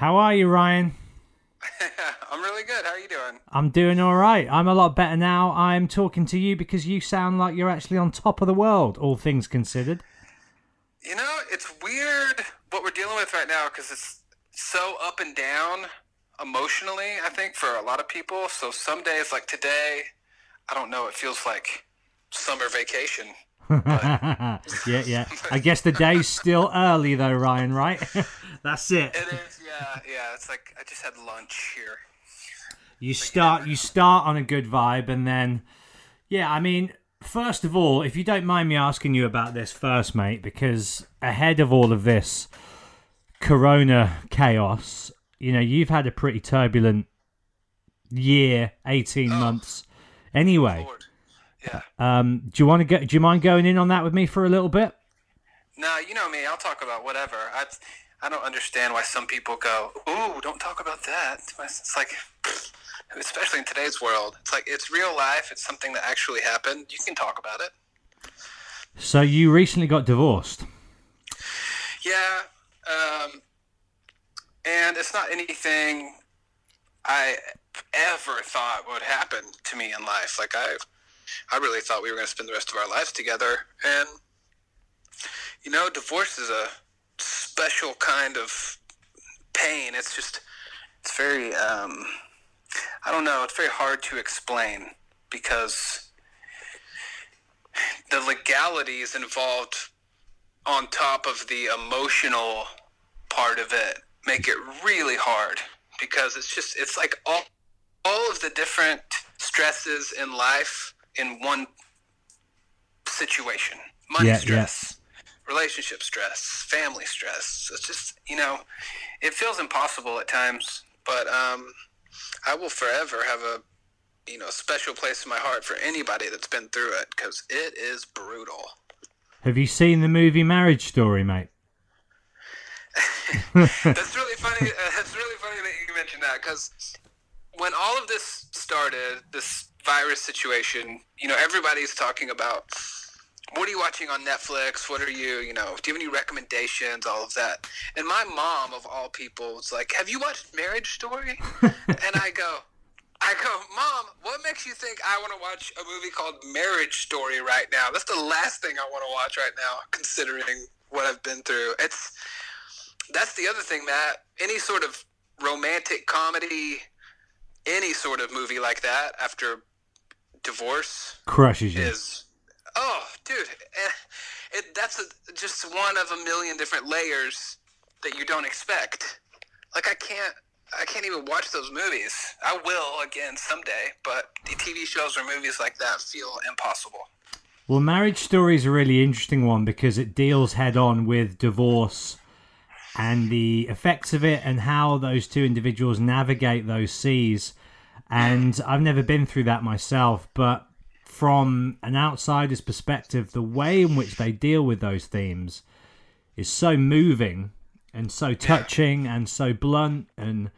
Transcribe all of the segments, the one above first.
How are you, Ryan? I'm really good. How are you doing? I'm doing all right. I'm a lot better now. I'm talking to you because you sound like you're actually on top of the world, all things considered. You know, it's weird what we're dealing with right now because it's so up and down emotionally, I think, for a lot of people. So some days, like today, I don't know, it feels like summer vacation. yeah, yeah. I guess the day's still early though, Ryan, right? That's it. It is, yeah, yeah. It's like I just had lunch here. You start you start on a good vibe and then yeah, I mean, first of all, if you don't mind me asking you about this first, mate, because ahead of all of this corona chaos, you know, you've had a pretty turbulent year, 18 months. Anyway, Lord. Yeah. um, do you want to go do you mind going in on that with me for a little bit? No, you know me. I'll talk about whatever. I, I don't understand why some people go, "Ooh, don't talk about that." It's like, especially in today's world, it's like it's real life. It's something that actually happened. You can talk about it. So you recently got divorced. Yeah, um, and it's not anything I ever thought would happen to me in life. Like I, I really thought we were going to spend the rest of our lives together, and you know, divorce is a special kind of pain. It's just, it's very, um, I don't know, it's very hard to explain because the legalities involved on top of the emotional part of it make it really hard because it's just it's like all all of the different stresses in life in one situation money Yeah, yeah. stress relationship stress family stress it's just you know it feels impossible at times but um i will forever have a you know special place in my heart for anybody that's been through it because it is brutal Have you seen the movie Marriage Story, mate? that's really funny. Uh, that's really funny that you mentioned that because when all of this started, this virus situation, you know, everybody's talking about what are you watching on Netflix? What are you, you know, do you have any recommendations? All of that. And my mom, of all people, was like, "Have you watched Marriage Story?" and I go. I go, Mom, what makes you think I want to watch a movie called Marriage Story right now? That's the last thing I want to watch right now, considering what I've been through. It's that's the other thing, Matt. Any sort of romantic comedy, any sort of movie like that after divorce Crushes you. is, oh, dude, eh, it, that's a, just one of a million different layers that you don't expect. Like I can't I can't even watch those movies. I will again someday, but the TV shows or movies like that feel impossible. Well, Marriage Story is a really interesting one because it deals head on with divorce and the effects of it and how those two individuals navigate those seas. And I've never been through that myself, but from an outsider's perspective, the way in which they deal with those themes is so moving and so touching and so blunt and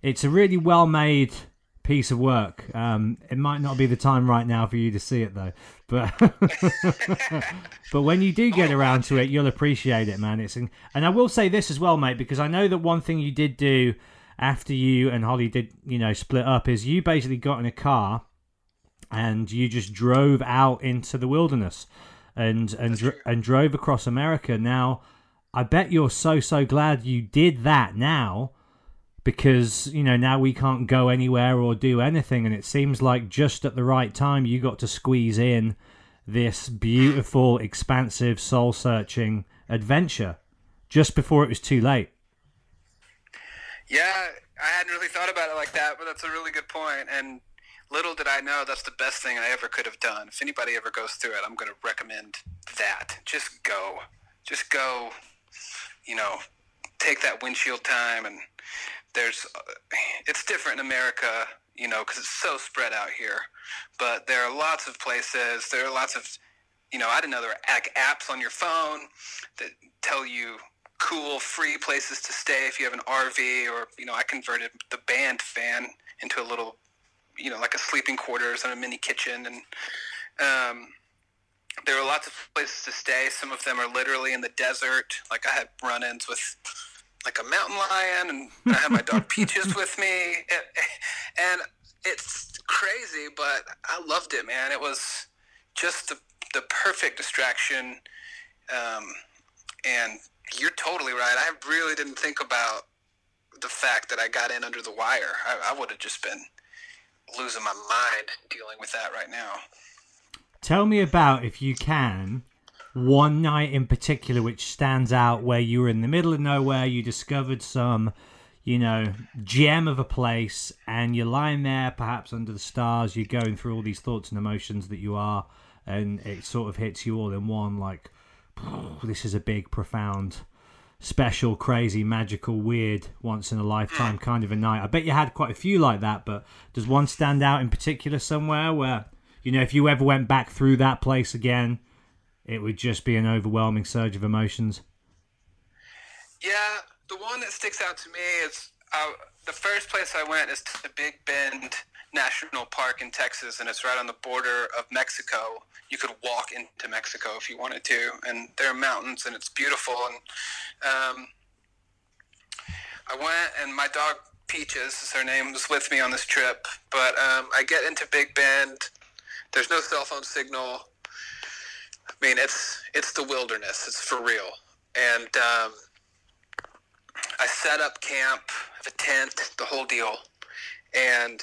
it's a really well made piece of work. Um, it might not be the time right now for you to see it though, but but when you do get around to it, you'll appreciate it, man. It's and I will say this as well, mate, because I know that one thing you did do after you and Holly did, you know, split up is you basically got in a car and you just drove out into the wilderness and and dr- and drove across America. Now I bet you're so so glad you did that now because you know now we can't go anywhere or do anything. And it seems like just at the right time you got to squeeze in this beautiful expansive soul searching adventure just before it was too late. Yeah i hadn't really thought about it like that but that's a really good point. And little did i know that's the best thing i ever could have done if anybody ever goes through it i'm going to recommend that just go just go you know, take that windshield time and there's uh, it's different in America, you know, because it's so spread out here. But there are lots of places. There are lots of, you know, I didn't know there were apps on your phone that tell you cool free places to stay if you have an RV or you know I converted the band van into a little, you know, like a sleeping quarters and a mini kitchen and. Um, there are lots of places to stay. Some of them are literally in the desert. Like I had run-ins with like a mountain lion, and I had my dog Peaches with me, and it's crazy, but I loved it, man. It was just the the perfect distraction. Um, and you're totally right. I really didn't think about the fact that I got in under the wire. I, I would have just been losing my mind dealing with that right now. Tell me about, if you can, one night in particular which stands out where you were in the middle of nowhere, you discovered some, you know, gem of a place, and you're lying there, perhaps under the stars, you're going through all these thoughts and emotions that you are, and it sort of hits you all in one like, this is a big, profound, special, crazy, magical, weird, once in a lifetime kind of a night. I bet you had quite a few like that, but does one stand out in particular somewhere where you know, if you ever went back through that place again, it would just be an overwhelming surge of emotions. Yeah, the one that sticks out to me is uh, the first place I went is to the Big Bend National Park in Texas, and it's right on the border of Mexico. You could walk into Mexico if you wanted to, and there are mountains, and it's beautiful. And um, I went, and my dog Peaches, is her name, was with me on this trip. But um, I get into Big Bend there's no cell phone signal. I mean, it's it's the wilderness. It's for real. And um, I set up camp, have a tent, the whole deal, and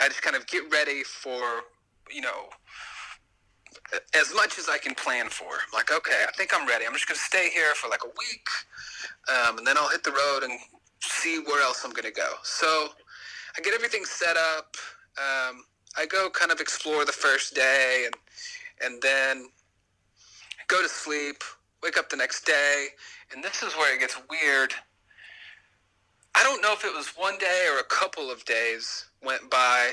I just kind of get ready for you know as much as I can plan for. I'm like, okay, I think I'm ready. I'm just going to stay here for like a week, um, and then I'll hit the road and see where else I'm going to go. So I get everything set up. Um, I go kind of explore the first day and and then go to sleep, wake up the next day, and this is where it gets weird. I don't know if it was one day or a couple of days went by,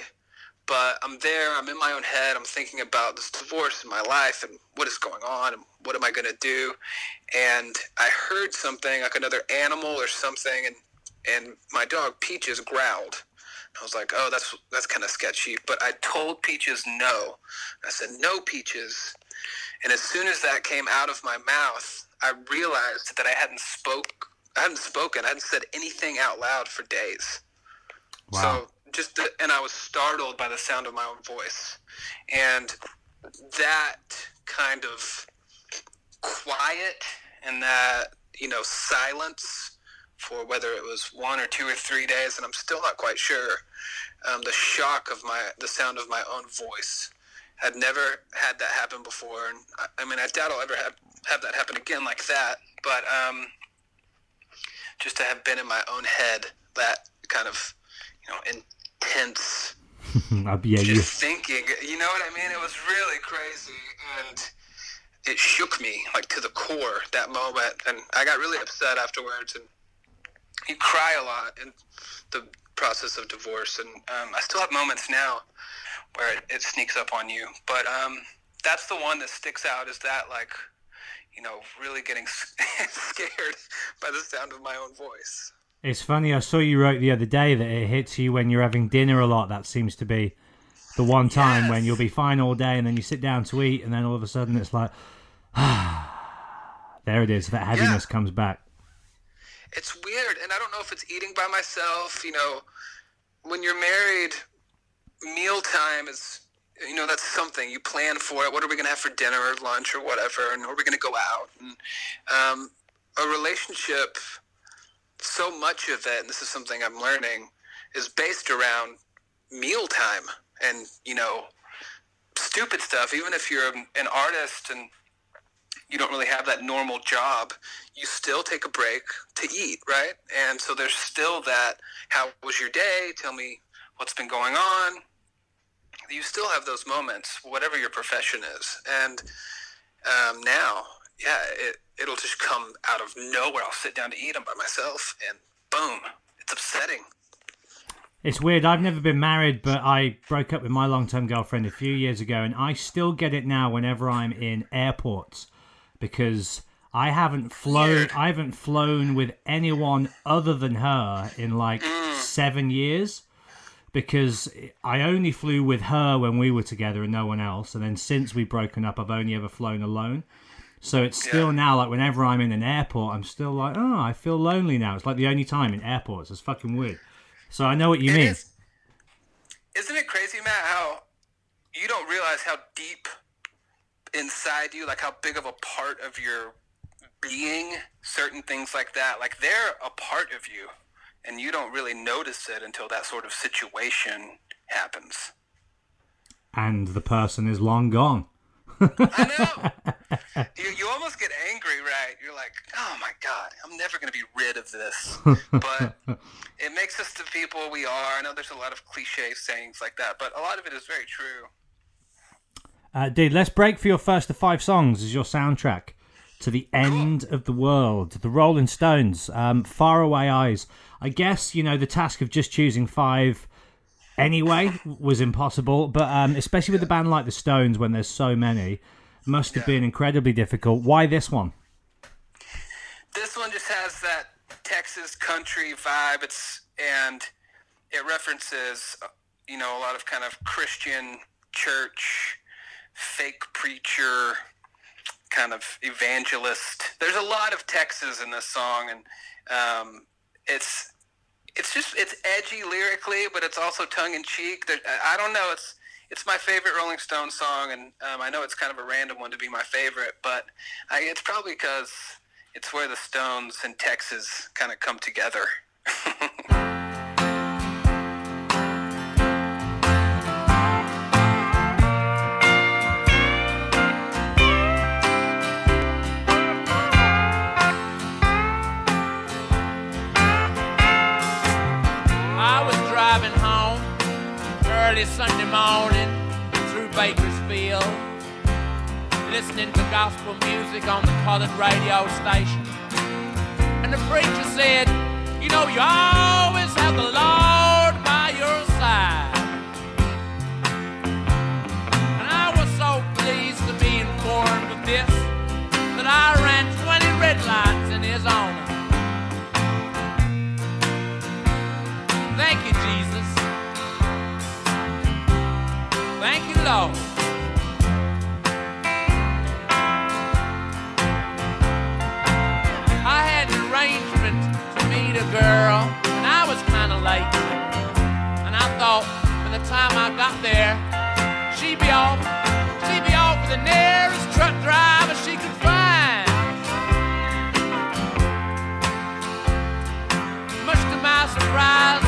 but I'm there, I'm in my own head, I'm thinking about this divorce in my life and what is going on and what am I going to do? And I heard something like another animal or something and and my dog Peaches growled I was like, oh, that's that's kind of sketchy. But I told Peaches no. I said no, Peaches. And as soon as that came out of my mouth, I realized that I hadn't spoke. I hadn't spoken. I hadn't said anything out loud for days. Wow. So just the, and I was startled by the sound of my own voice, and that kind of quiet and that you know silence for whether it was one or two or three days, and I'm still not quite sure. Um, the shock of my the sound of my own voice had never had that happen before, and I, I mean I doubt I'll ever have have that happen again like that. But um, just to have been in my own head that kind of you know intense Uh, yeah, you, just thinking. You know what I mean? It was really crazy, and it shook me like to the core that moment, and I got really upset afterwards. And you cry a lot in the process of divorce, and um, I still have moments now where it, it sneaks up on you. But um, that's the one that sticks out. Is that like, you know, really getting scared by the sound of my own voice. It's funny. I saw you wrote the other day that it hits you when you're having dinner a lot. That seems to be the one time Yes. when you'll be fine all day, and then you sit down to eat, and then all of a sudden it's like, ah, there it is. That heaviness comes back. it's weird and i don't know if it's eating by myself you know when you're married mealtime is you know that's something you plan for it what are we going to have for dinner or lunch or whatever and are we going to go out and um, a relationship so much of it and this is something i'm learning is based around mealtime and you know stupid stuff even if you're an artist and you don't really have that normal job, you still take a break to eat, right? And so there's still that, how was your day? Tell me what's been going on. You still have those moments, whatever your profession is. And um, now, yeah, it, it'll just come out of nowhere. I'll sit down to eat them by myself, and boom, it's upsetting. It's weird. I've never been married, but I broke up with my long-term girlfriend a few years ago, and I still get it now whenever I'm in airports because I haven't flown. I haven't flown with anyone other than her in like mm. seven years because I only flew with her when we were together and no one else, and then since we've broken up, I've only ever flown alone. So it's still Yeah. now like whenever I'm in an airport, I'm still like, oh, I feel lonely now. It's like the only time in airports. It's fucking weird. So I know what you It mean. is- Isn't it crazy, Matt, how you don't realize how deep inside you, like how big of a part of your being, certain things like that, like they're a part of you, and you don't really notice it until that sort of situation happens. and the person is long gone. I know. you, you almost get angry, right? You're like, oh my God, I'm never going to be rid of this. But it makes us the people we are. I know there's a lot of cliche sayings like that, but a lot of it is very true. Uh, dude, let's break for your first of five songs as your soundtrack to the end of the world. The Rolling Stones, um, Far Away Eyes. I guess, you know, the task of just choosing five anyway was impossible, but um, especially with a band like the Stones when there's so many, must have Yeah. been incredibly difficult. Why this one? This one just has that Texas country vibe. It's and it references, you know, a lot of kind of Christian church, fake preacher, kind of evangelist. There's a lot of Texas in this song, and um, it's it's just it's edgy lyrically, but it's also tongue in cheek. I don't know. It's it's my favorite Rolling Stone song, and um, I know it's kind of a random one to be my favorite, but I, it's probably because it's where the Stones and Texas kind of come together. Sunday morning through Bakersfield, listening to gospel music on the colored radio station. And the preacher said, You know, you always have the Lord Lord. I had an arrangement to meet a girl, and I was kind of late. And I thought by the time I got there, she'd be off. She'd be off with the nearest truck driver she could find. Much to my surprise,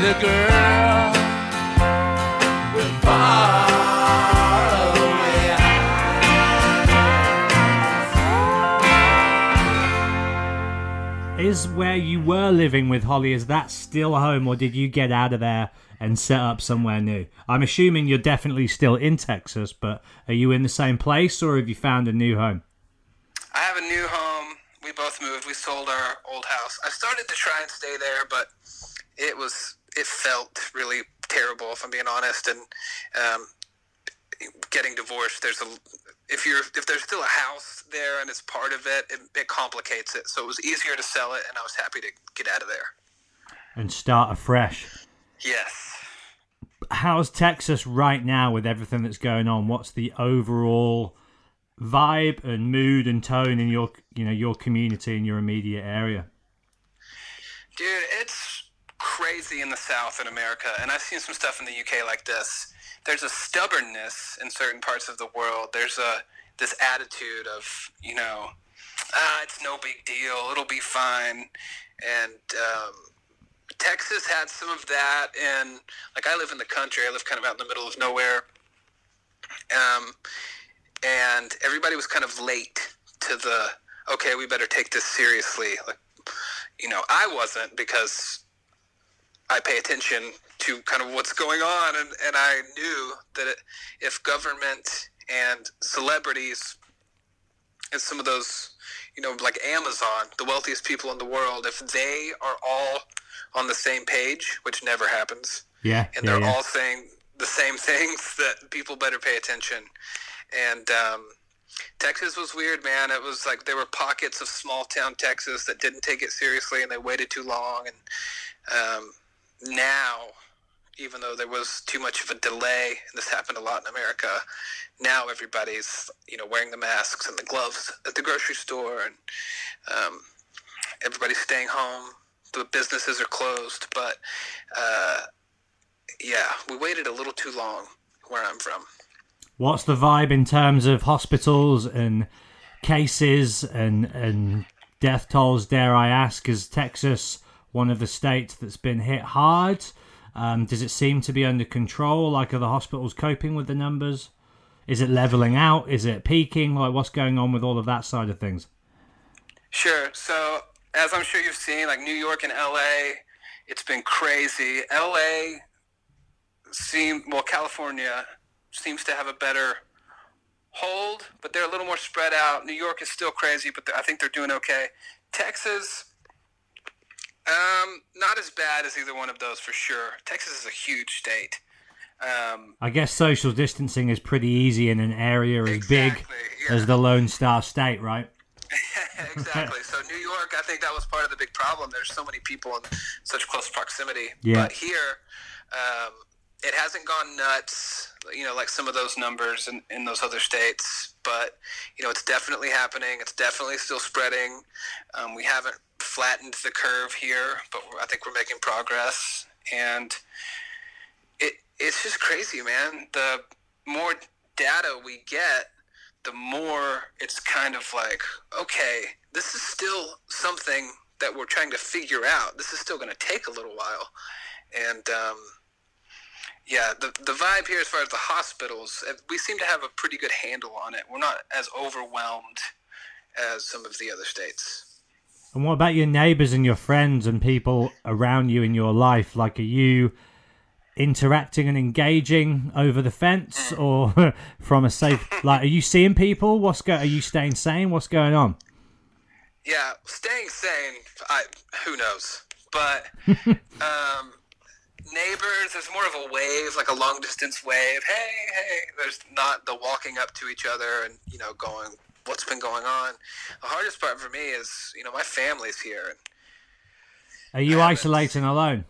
Get a girl with faraway Is where you were living with Holly, is that still home or did you get out of there and set up somewhere new? I'm assuming you're definitely still in Texas, but are you in the same place or have you found a new home? I have a new home. We both moved. We sold our old house. I started to try and stay there, but it was it felt really terrible if I'm being honest. And um, getting divorced, there's a if you're if there's still a house there and it's part of it, it, it complicates it. So it was easier to sell it, and I was happy to get out of there. And start afresh. Yes. How's Texas right now with everything that's going on? What's the overall vibe and mood and tone in your you know your community in your immediate area? Dude, it's crazy in the South in America, and I've seen some stuff in the UK like this. There's a stubbornness in certain parts of the world. There's a this attitude of you know, ah, it's no big deal. It'll be fine. And um, Texas had some of that, and like I live in the country. I live kind of out in the middle of nowhere. Um, and everybody was kind of late to the okay, we better take this seriously. Like, you know, I wasn't because I pay attention to kind of what's going on, and, and I knew that it, if government and celebrities and some of those, you know, like Amazon, the wealthiest people in the world, if they are all on the same page, which never happens, Yeah, and yeah, they're yeah. all saying the same things that people better pay attention. And um, Texas was weird, man. It was like there were pockets of small town Texas that didn't take it seriously and they waited too long. And um, now, even though there was too much of a delay, and this happened a lot in America, now everybody's you know wearing the masks and the gloves at the grocery store, and um, everybody's staying home. The businesses are closed, but uh, yeah, we waited a little too long where I'm from. What's the vibe in terms of hospitals and cases and and death tolls? Dare I ask? Is Texas one of the states that's been hit hard? Um, does it seem to be under control? Like, are the hospitals coping with the numbers? Is it leveling out? Is it peaking? Like, what's going on with all of that side of things? Sure. So, as I'm sure you've seen, like New York and LA, it's been crazy. LA seem well, California seems to have a better hold, but they're a little more spread out. New York is still crazy, but I think they're doing okay. Texas, um, not as bad as either one of those for sure. Texas is a huge state. Um, I guess social distancing is pretty easy in an area as big yeah. as the Lone Star State, right? exactly. So New York, I think that was part of the big problem. There's so many people in such close proximity. Yeah. But here, um, it hasn't gone nuts. You know, like some of those numbers in, in those other states. But you know, it's definitely happening. It's definitely still spreading. Um, we haven't flattened the curve here, but I think we're making progress. And it it's just crazy, man. The more data we get, the more it's kind of like, okay, this is still something that we're trying to figure out. This is still going to take a little while, and um, yeah, the the vibe here as far as the hospitals, uh, we seem to have a pretty good handle on it. We're not as overwhelmed as some of the other states. And what about your neighbors and your friends and people around you in your life? Like, are you interacting and engaging over the fence or from a safe? Like, are you seeing people? What's go? Are you staying sane? What's going on? Yeah, staying sane, I who knows, but um, neighbors. There's more of a wave, like a long distance wave. Hey, hey. There's not the walking up to each other and you know going, what's been going on. The hardest part for me is you know my family's here. And, Are you isolating alone?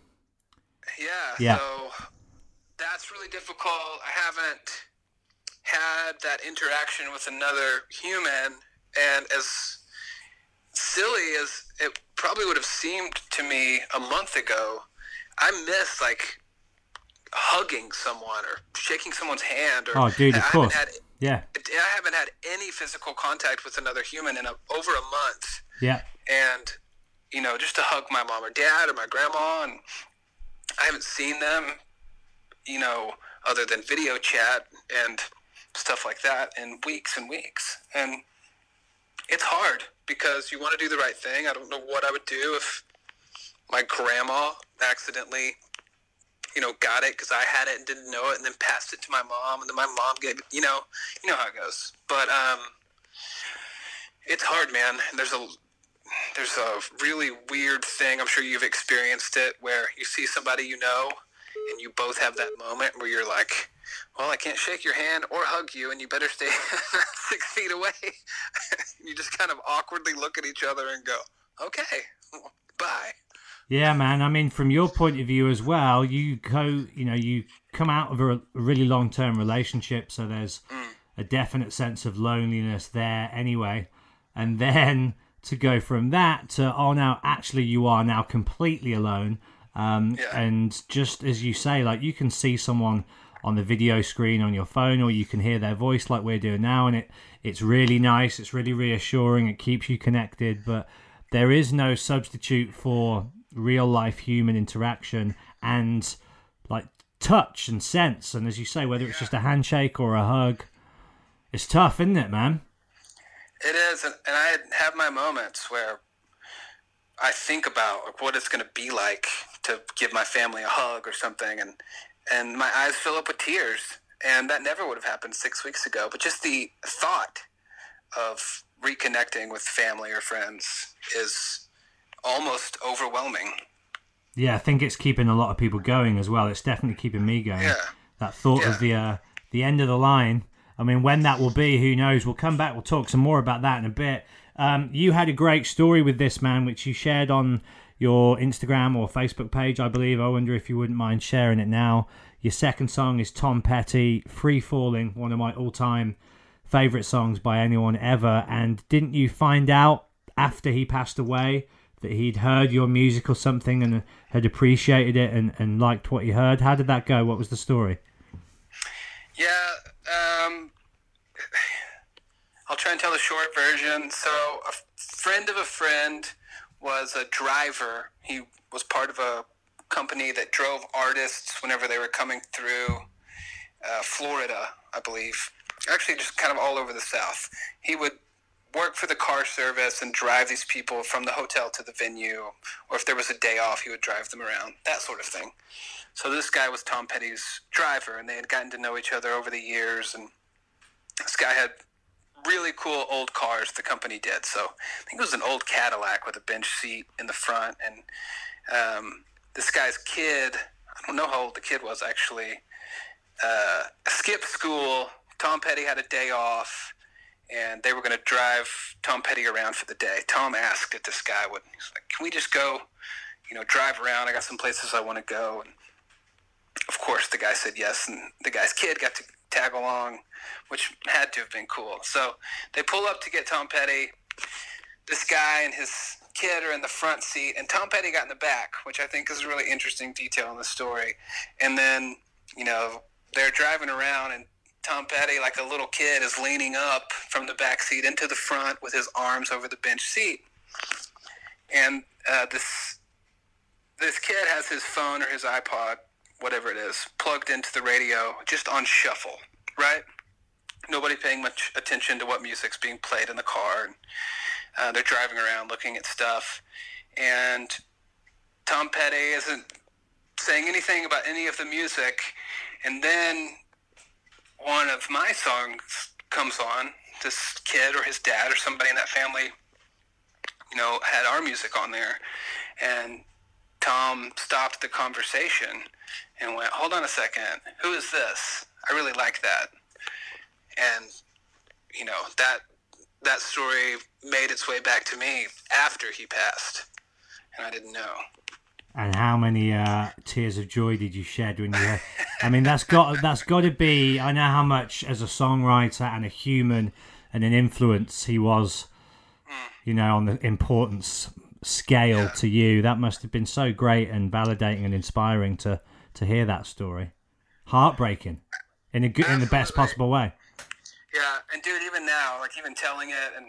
yeah. Yeah. So that's really difficult. I haven't had that interaction with another human, and as silly as it probably would have seemed to me a month ago, I miss like hugging someone or shaking someone's hand. Or Oh, dude, of I course. Had, Yeah, I haven't had any physical contact with another human in a, over a month yeah, and you know just to hug my mom or dad or my grandma and i haven't seen them you know other than video chat and stuff like that in weeks and weeks and it's hard because you want to do the right thing i don't know what i would do if my grandma accidentally you know got it because i had it and didn't know it and then passed it to my mom and then my mom gave you know you know how it goes but um it's hard man there's a there's a really weird thing. I'm sure you've experienced it where you see somebody you know and you both have that moment where you're like, well, I can't shake your hand or hug you and you better stay six feet away. you just kind of awkwardly look at each other and go, okay, bye. Yeah, man. I mean, from your point of view as well, you go, you know, you come out of a, really long-term relationship, so there's a definite sense of loneliness there anyway, and then to go from that to oh, now actually you are now completely alone, um, Yeah. and just as you say, like you can see someone on the video screen on your phone, or you can hear their voice like we're doing now, and it it's really nice. It's really reassuring. It keeps you connected, but there is no substitute for real life human interaction and like touch and sense. And as you say, whether it's just a handshake or a hug, it's tough, isn't it, man? It is, and, and I have my moments where I think about like, what it's going to be like to give my family a hug or something, and and my eyes fill up with tears, and that never would have happened six weeks ago. But just the thought of reconnecting with family or friends is almost overwhelming. Yeah, I think it's keeping a lot of people going as well. It's definitely keeping me going. Yeah. That thought Yeah. of the uh, the end of the line. I mean, when that will be, who knows? We'll come back. We'll talk some more about that in a bit. Um, you had a great story with this man, which you shared on your Instagram or Facebook page, I believe. I wonder if you wouldn't mind sharing it now. Your second song is Tom Petty, "Free Falling," one of my all-time favorite songs by anyone ever. And didn't you find out after he passed away that he'd heard your music or something and had appreciated it and, and liked what he heard? How did that go? What was the story? Yeah, um, I'll try and tell the short version. So, a friend of a friend was a driver. He was part of a company that drove artists whenever they were coming through uh, Florida, I believe. Actually, just kind of all over the South. He would work for the car service and drive these people from the hotel to the venue, or if there was a day off, he would drive them around, that sort of thing. So this guy was Tom Petty's driver, and they had gotten to know each other over the years. And this guy had really cool old cars. The company did. So I think it was an old Cadillac with a bench seat in the front. And um, this guy's kid, I don't know how old the kid was actually, uh, skipped school. Tom Petty had a day off. And they were going to drive Tom Petty around for the day. Tom asked if this guy would. He's like, "Can we just go, you know, drive around? I got some places I want to go." And of course, the guy said yes, and the guy's kid got to tag along, which had to have been cool. So they pull up to get Tom Petty. This guy and his kid are in the front seat, and Tom Petty got in the back, which I think is a really interesting detail in the story. And then, you know, they're driving around, and Tom Petty, like a little kid, is leaning up from the back seat into the front with his arms over the bench seat. And uh, this this kid has his phone or his iPod, whatever it is, plugged into the radio, just on shuffle, right? Nobody paying much attention to what music's being played in the car. And, uh, they're driving around looking at stuff, and Tom Petty isn't saying anything about any of the music. And then one of my songs comes on. This kid or his dad or somebody in that family, you know, had our music on there, and Tom stopped the conversation and went, "Hold on a second, who is this? I really like that." And you know that that story made its way back to me after he passed, and I didn't know. And how many uh, tears of joy did you shed when you? I mean, that's got that's got to be. I know how much as a songwriter and a human and an influence he was. You know, on the importance scale Yeah. to you, that must have been so great and validating and inspiring to to hear that story. Heartbreaking, in a good, in the best possible way. Yeah, and dude, even now, like even telling it, and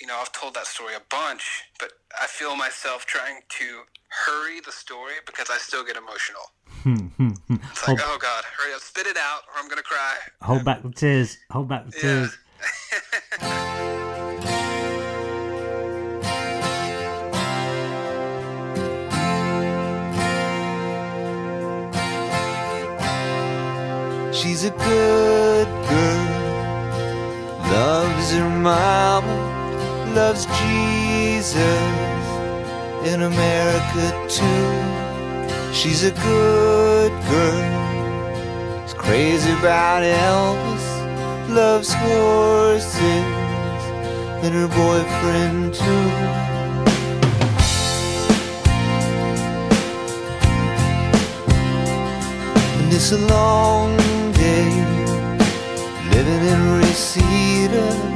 you know, I've told that story a bunch, but I feel myself trying to hurry the story because I still get emotional. Hmm, hmm, hmm. It's like, oh god, hurry up, spit it out, or I'm gonna cry. Hold back the tears. Hold back the Yeah. tears. She's a good girl, loves her mama, loves Jesus in America too. She's a good girl, is crazy about Elvis, loves horses and her boyfriend too. And it's a long day living in Reseda.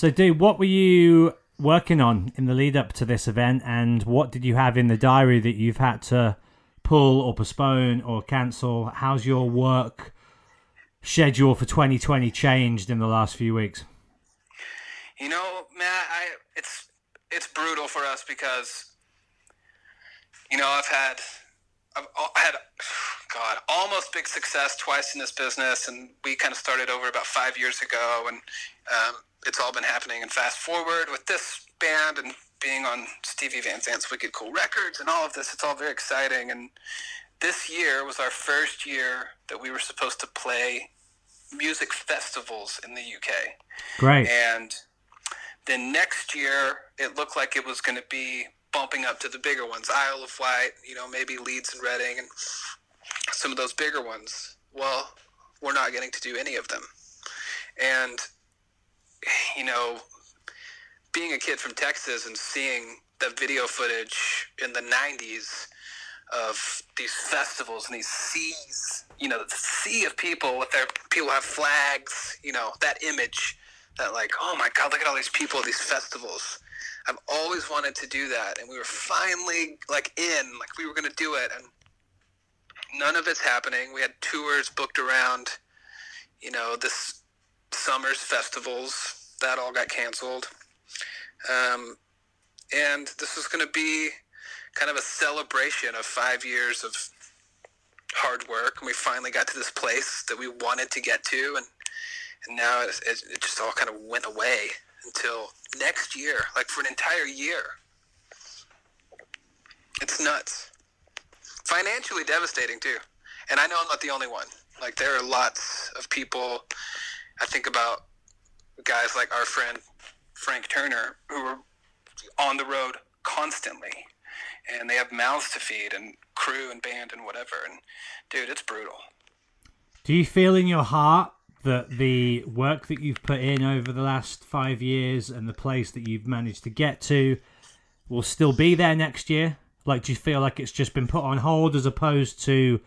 So, dude, what were you working on in the lead up to this event, and what did you have in the diary that you've had to pull or postpone or cancel? How's your work schedule for 2020 changed in the last few weeks? You know, Matt, I it's it's brutal for us because you know I've had I've had God almost big success twice in this business, and we kind of started over about five years ago, and um, it's all been happening. And fast forward with this band and being on Stevie Van Zandt's Wicked Cool Records and all of this, it's all very exciting. And this year was our first year that we were supposed to play music festivals in the UK. Great. And then next year, it looked like it was going to be bumping up to the bigger ones Isle of Wight, you know, maybe Leeds and Reading, and some of those bigger ones. Well, we're not getting to do any of them. And, you know, being a kid from Texas and seeing the video footage in the 90s of these festivals and these seas, you know, the sea of people with their people have flags, you know, that image that like, oh my God, look at all these people at these festivals. I've always wanted to do that, and we were finally like in, like we were gonna do it, and none of it's happening. We had tours booked around, you know, this summer's festivals that all got canceled, um, and this was gonna be kind of a celebration of five years of hard work, and we finally got to this place that we wanted to get to, and and now it, it, it just all kind of went away until next year, like for an entire year. It's nuts. Financially devastating too, and I know I'm not the only one. Like there are lots of people. I think about guys like our friend Frank Turner who are on the road constantly, and they have mouths to feed and crew and band and whatever. And dude, it's brutal. Do you feel in your heart that the work that you've put in over the last five years and the place that you've managed to get to will still be there next year? Like, do you feel like it's just been put on hold as opposed to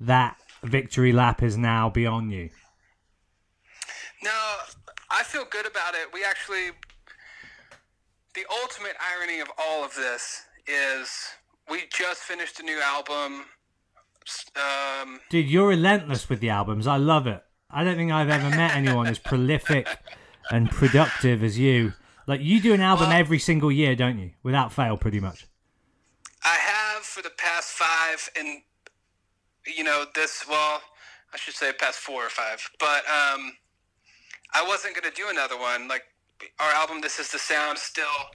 that victory lap is now beyond you? No, I feel good about it. We actually, the ultimate irony of all of this is we just finished a new album. Um, Dude, you're relentless with the albums. I love it. I don't think I've ever met anyone as prolific and productive as you. Like, you do an album Well- every single year, don't you? Without fail, pretty much. I have for the past five, and you know this. Well, I should say past four or five, but um, I wasn't gonna do another one. Like our album, "This Is the Sound," still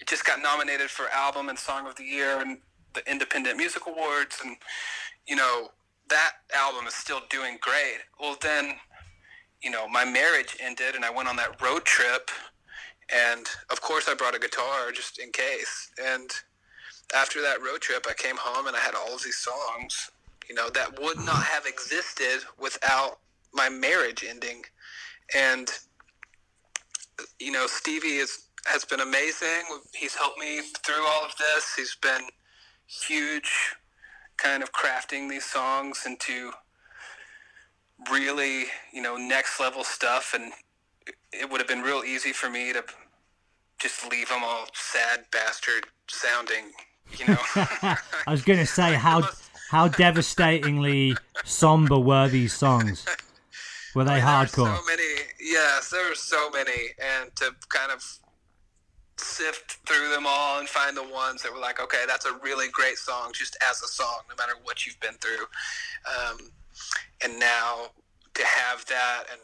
it just got nominated for album and song of the year and the Independent Music Awards, and you know that album is still doing great. Well, then you know my marriage ended, and I went on that road trip, and of course I brought a guitar just in case, and after that road trip, I came home and I had all of these songs, you know, that would not have existed without my marriage ending. And, you know, Stevie is, has been amazing. He's helped me through all of this. He's been huge, kind of crafting these songs into really, you know, next level stuff. And it would have been real easy for me to just leave them all sad bastard sounding, you know. I was going to say how how devastatingly somber were these songs? Were they There were hardcore? So many, yes, there were so many, and to kind of sift through them all and find the ones that were like, okay, that's a really great song, just as a song, no matter what you've been through. Um, and now to have that, and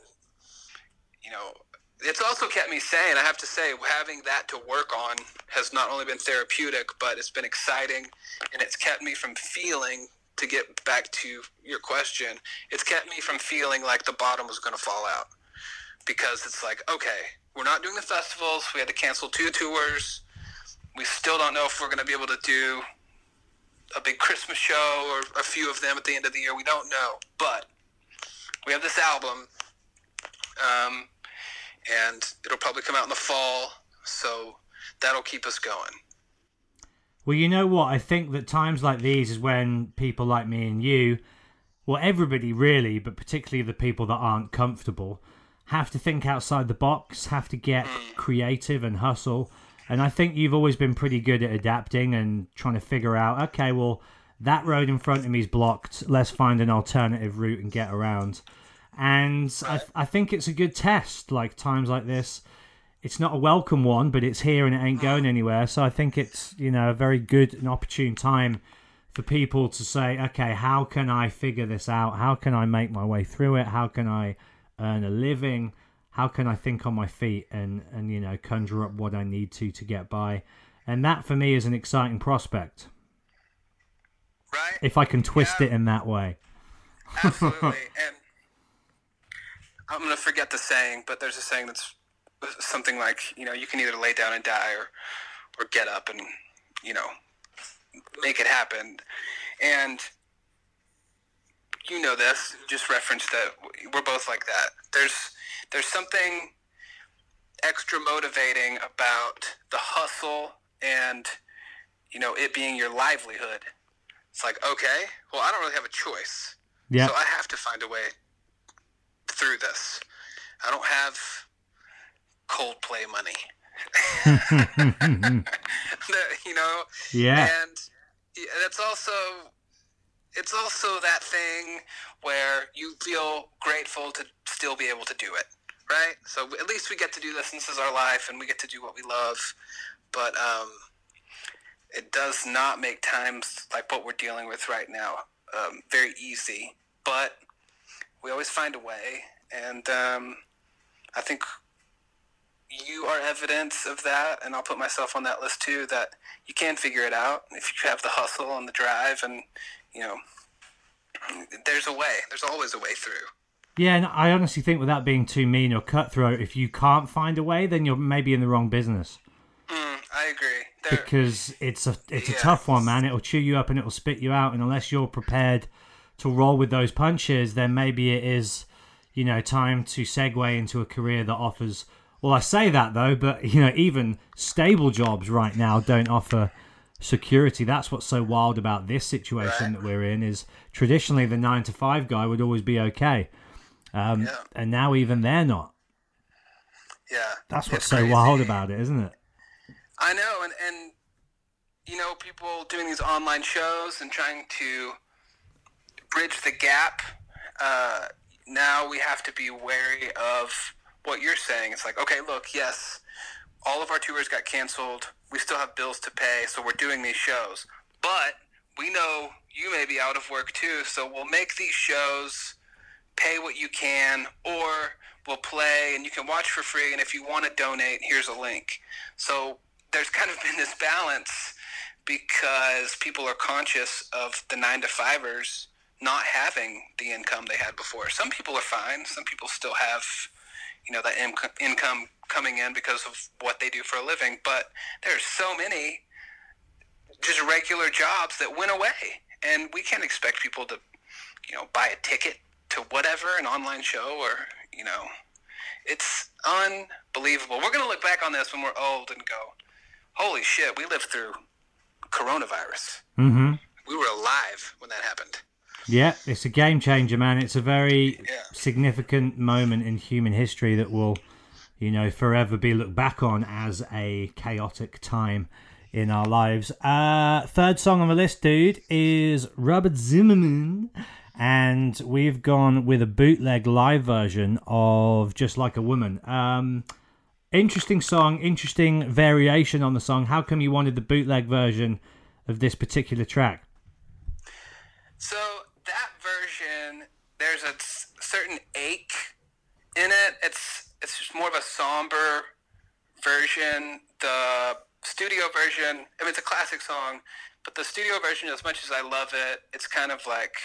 you know, it's also kept me sane. I have to say, having that to work on has not only been therapeutic, but it's been exciting, and it's kept me from feeling. To get back to your question, it's kept me from feeling like the bottom was going to fall out because it's like, okay, we're not doing the festivals. We had to cancel two tours. We still don't know if we're going to be able to do a big Christmas show or a few of them at the end of the year. We don't know. But we have this album, um, and it'll probably come out in the fall. So that'll keep us going. Well, you know what? I think that times like these is when people like me and you, well, everybody really, but particularly the people that aren't comfortable, have to think outside the box, have to get creative and hustle. And I think you've always been pretty good at adapting and trying to figure out, okay, well, that road in front of me is blocked. Let's find an alternative route and get around. And I, I think it's a good test. Like times like this, it's not a welcome one, but it's here and it ain't going ah. anywhere. So I think it's you know a very good and opportune time for people to say, okay, how can I figure this out? How can I make my way through it? How can I earn a living? How can I think on my feet and and you know conjure up what I need to to get by? And that for me is an exciting prospect Right? if I can twist Yeah. it in that way. Absolutely. and I'm going to forget the saying, but there's a saying that's something like, you know, you can either lay down and die or, or get up and, you know, make it happen. And you know this, just reference that we're both like that. There's there's something extra motivating about the hustle and you know it being your livelihood. It's like, okay, well, I don't really have a choice. Yeah. So I have to find a way through this. I don't have Coldplay money. The- you know? Yeah. And that's also it's also that thing where you feel grateful to still be able to do it, right? So at least we get to do this, and this is our life, and we get to do what we love. But um, it does not make times like what we're dealing with right now um, very easy. But we always find a way, and um, I think you are evidence of that, and I'll put myself on that list too. That you can figure it out if you have the hustle and the drive, and you know, there's a way. There's always a way through. Yeah, and I honestly think without being too mean or cutthroat, if you can't find a way, then you're maybe in the wrong business. Mm, I agree. Because it's a it's a tough one, man. It'll chew you up and it'll spit you out, and unless you're prepared to roll with those punches, then maybe it is, you know, time to segue into a career that offers. Well, I say that though, but you know, even stable jobs right now don't offer security. That's what's so wild about this situation Right. that we're in. Is traditionally the nine to five guy would always be okay, um, Yeah. and now even they're not. yeah, That's what's so wild about it, isn't it? I know, and and you know, people doing these online shows and trying to bridge the gap. Uh, now we have to be wary of what you're saying. It's like, okay, look, yes, all of our tours got canceled. We still have bills to pay, so we're doing these shows. But we know you may be out of work too, so we'll make these shows pay what you can, or we'll play and you can watch for free. And if you want to donate, here's a link. So there's kind of been this balance because people are conscious of the nine to fivers not having the income they had before. Some people are fine. Some people still have, you know, that inco- income coming in because of what they do for a living. But there's so many just regular jobs that went away, and we can't expect people to, you know, buy a ticket to whatever an online show or you know, it's unbelievable. We're gonna look back on this when we're old and go, "Holy shit, we lived through coronavirus. Mm-hmm. We were alive when that happened." Yeah, it's a game changer, man. It's a very Yeah. significant moment in human history that will, you know, forever be looked back on as a chaotic time in our lives. Uh, third song on the list, dude, is Robert Zimmerman. And we've gone with a bootleg live version of Just Like a Woman. Um, interesting song, interesting variation on the song. How come you wanted the bootleg version of this particular track? So version, there's a certain ache in it. It's it's just more of a somber version. The studio version, I mean, it's a classic song, but the studio version, as much as I love it, it's kind of like,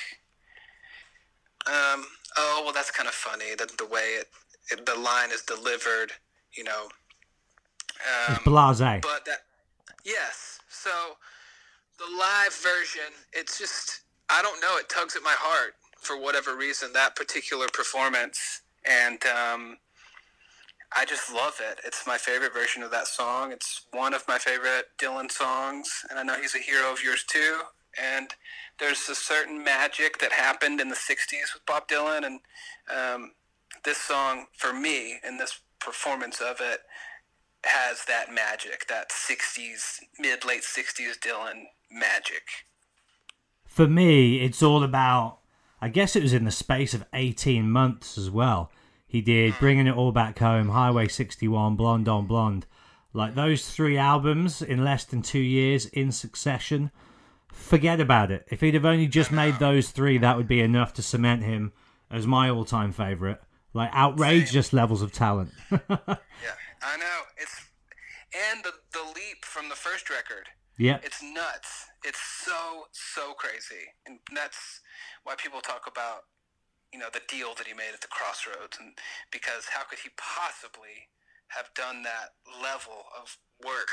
um, oh well, that's kind of funny. The, the way it, it, the line is delivered, you know. Um, It's blase. but that yes so the live version it's just i don't know. It tugs at my heart for whatever reason that particular performance. And um, i just love it. It's my favorite version of that song. It's one of my favorite dylan songs. And i know he's a hero of yours too. And there's a certain magic that happened in the 60s with bob dylan. And um, this song for me and this performance of it has that magic, that 60s, mid late 60s Dylan magic. For me, it's all about. I guess it was in the space of 18 months as well. He did hmm. Bringing It All Back Home, Highway 61, Blonde on Blonde. Like those three albums in less than two years in succession. Forget about it. If he'd have only just made those three, that would be enough to cement him as my all time favourite. Like outrageous levels of talent. Yeah, I know. It's and the the leap from the first record. yeah. It's nuts. It's so so crazy, and that's why people talk about you know the deal that he made at the crossroads, and because how could he possibly have done that level of work,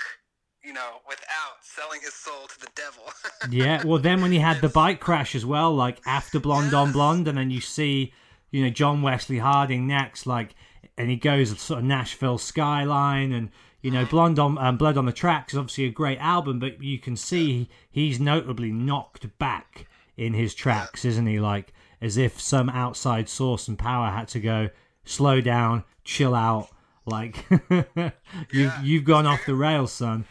you know, without selling his soul to the devil? Yeah, well, then when you had the bike crash as well, like after Blonde on Blonde, and then you see, you know, John Wesley Harding next, like, and he goes sort of Nashville skyline, and you know, Blonde on um, Blood on the Tracks is obviously a great album, but you can see he's notably knocked back in his tracks, isn't he? Like as if some outside source and power had to go slow down, chill out. Like you, you've gone off the rails, son.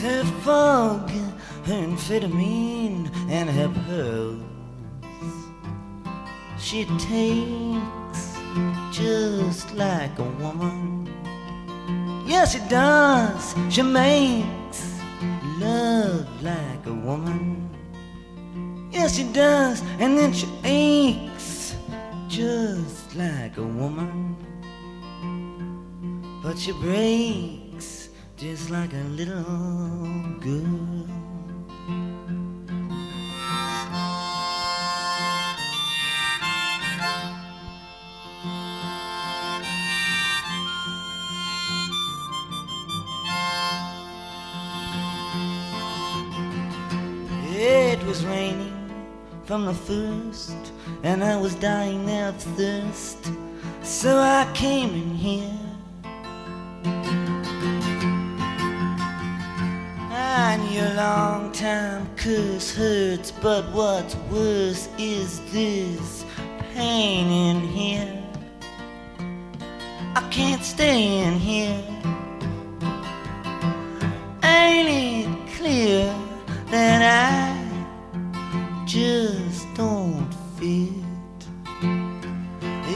Her fog, her amphetamine, and her pearls. She takes just like a woman. Yes, she does. She makes love like a woman. Yes, she does. And then she aches just like a woman. But she breaks just like a little girl. It was raining from the first, and I was dying of thirst. So I came in here. Knew a long time curse hurts, but what's worse is this pain in here. I can't stay in here. Ain't it clear that I just don't fit?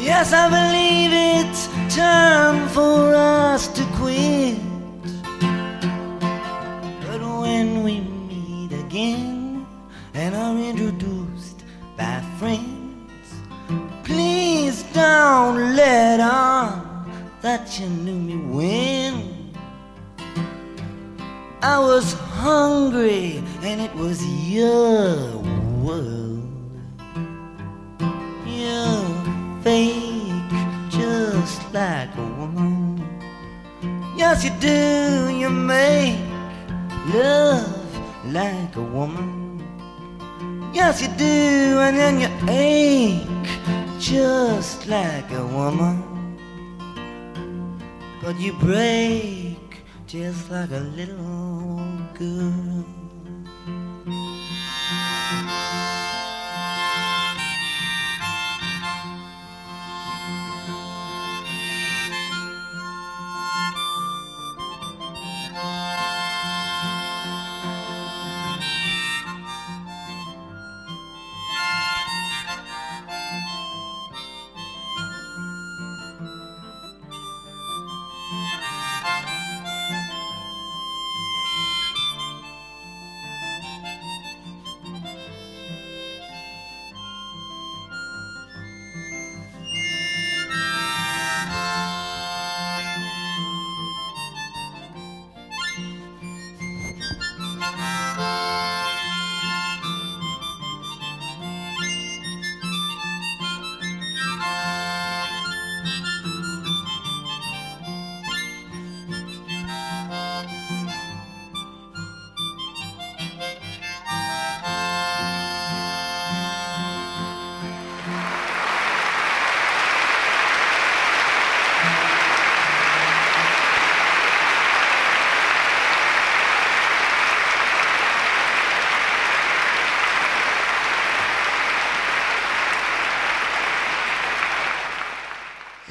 Yes, I believe it's time for us let on that you knew me when I was hungry and it was your world. You're fake, just like a woman. Yes, you do. You make love like a woman. Yes, you do, and then you ache just like a woman. But you break just like a little girl.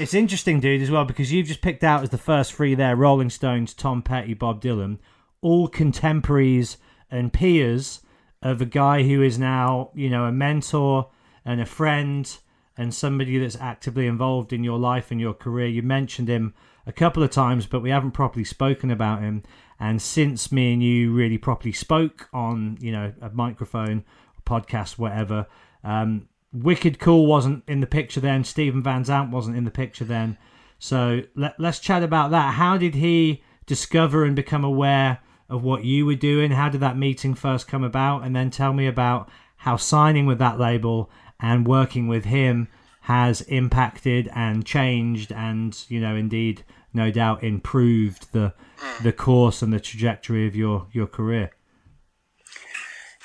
It's interesting, dude, as well, because you've just picked out as the first three there Rolling Stones, Tom Petty, Bob Dylan, all contemporaries and peers of a guy who is now, you know, a mentor and a friend and somebody that's actively involved in your life and your career. You mentioned him a couple of times, but we haven't properly spoken about him. And since me and you really properly spoke on, you know, a microphone, podcast, whatever, um, Wicked Cool wasn't in the picture then. Steven Van Zandt wasn't in the picture then. So let, let's chat about that. How did he discover and become aware of what you were doing? How did that meeting first come about? And then tell me about how signing with that label and working with him has impacted and changed and, you know, indeed, no doubt improved the hmm. the course and the trajectory of your, your career.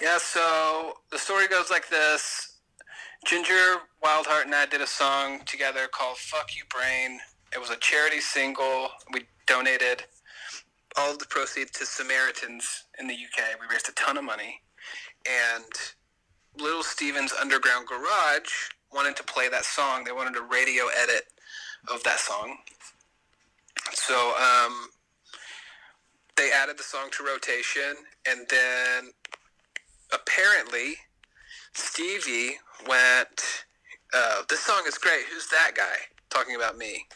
Yeah, so the story goes like this. Ginger Wildheart and I did a song together called Fuck You Brain. It was a charity single. We donated all of the proceeds to Samaritans in the UK. We raised a ton of money. And Little Steven's Underground Garage wanted to play that song. They wanted a radio edit of that song. So um, they added the song to rotation. And then Stevie went, uh, this song is great. Who's that guy talking about me?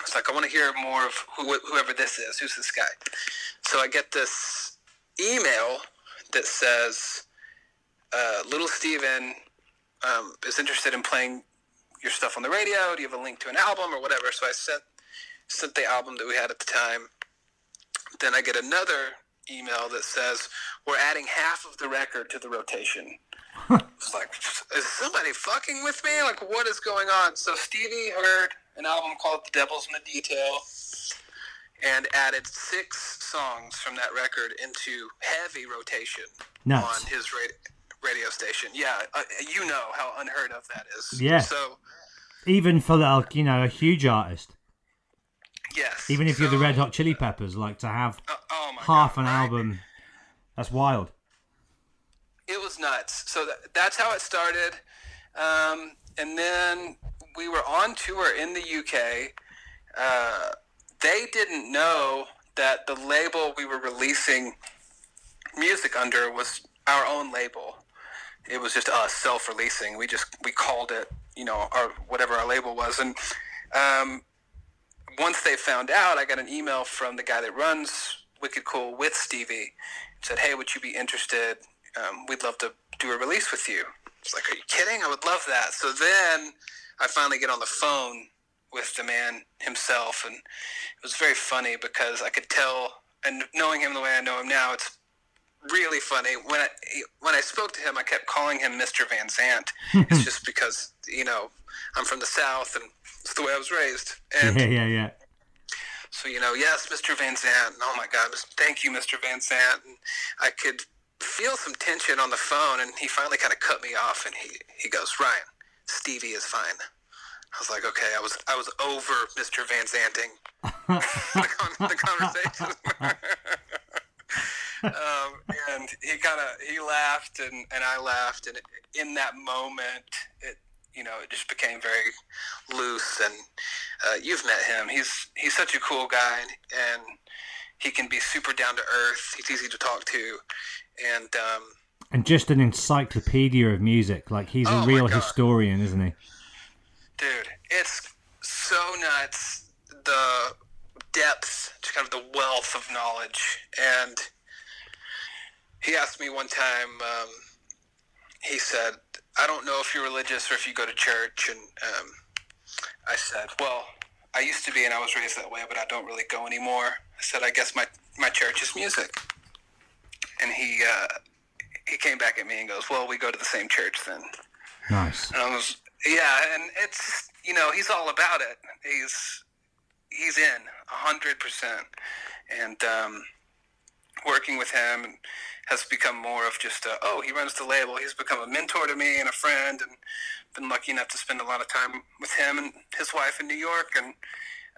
It's like, I want to hear more of who, whoever this is. Who's this guy? So I get this email that says, uh, Little Steven um, is interested in playing your stuff on the radio. Do you have a link to an album or whatever? So I sent, sent the album that we had at the time. Then I get another email that says, we're adding half of the record to the rotation. It's like, is somebody fucking with me? Like, what is going on? So Stevie heard an album called The Devil's in the Detail and added six songs from that record into heavy rotation Nuts. on his radio, radio station. Yeah, uh, you know how unheard of that is. Yeah. So, Even for, like, you know, a huge artist. yes. Even if you're the Red Hot Chili Peppers, like to have Uh, oh half God, an right? album, that's wild. It was nuts. So that, that's how it started. Um, and then we were on tour in the UK. Uh, they didn't know that the label we were releasing music under was our own label. It was just us self-releasing. We just we called it, you know, our whatever our label was. And um, once they found out, I got an email from the guy that runs Wicked Cool with Stevie. Said, "Hey, would you be interested? Um, we'd love to do a release with you." was like, "Are you kidding? I would love that." So then I finally get on the phone with the man himself, and it was very funny because I could tell, and knowing him the way I know him now, it's really funny. When I when I spoke to him, I kept calling him Mr. Van Zandt. it's just because you know I'm from the South, and it's the way I was raised. And yeah, yeah, yeah. so you know, yes, Mr. Van Zandt. Oh my God, thank you, Mr. Van Zandt. And I could feel some tension on the phone, and he finally kind of cut me off, and he he goes, Ryan, Stevie is fine. I was like, okay, I was I was over Mr. Van Zanting the, con- the conversation. um, and he kind of he laughed and, and I laughed and in that moment it you know it just became very loose and uh, you've met him he's he's such a cool guy and he can be super down to earth he's easy to talk to and um, And just an encyclopedia of music. Like he's Oh a real historian, isn't he? dude it's so nuts the depth just kind of the wealth of knowledge. And he asked me one time um, he said i don't know if you're religious or if you go to church. And um, i said well i used to be and i was raised that way but i don't really go anymore. I said i guess my, my church is music and he uh, he came back at me and goes well we go to the same church then Nice. and I was, yeah, and it's you know he's all about it. He's he's in a hundred percent, and um, working with him has become more of just a oh he runs the label. He's become a mentor to me and a friend, and been lucky enough to spend a lot of time with him and his wife in New York. And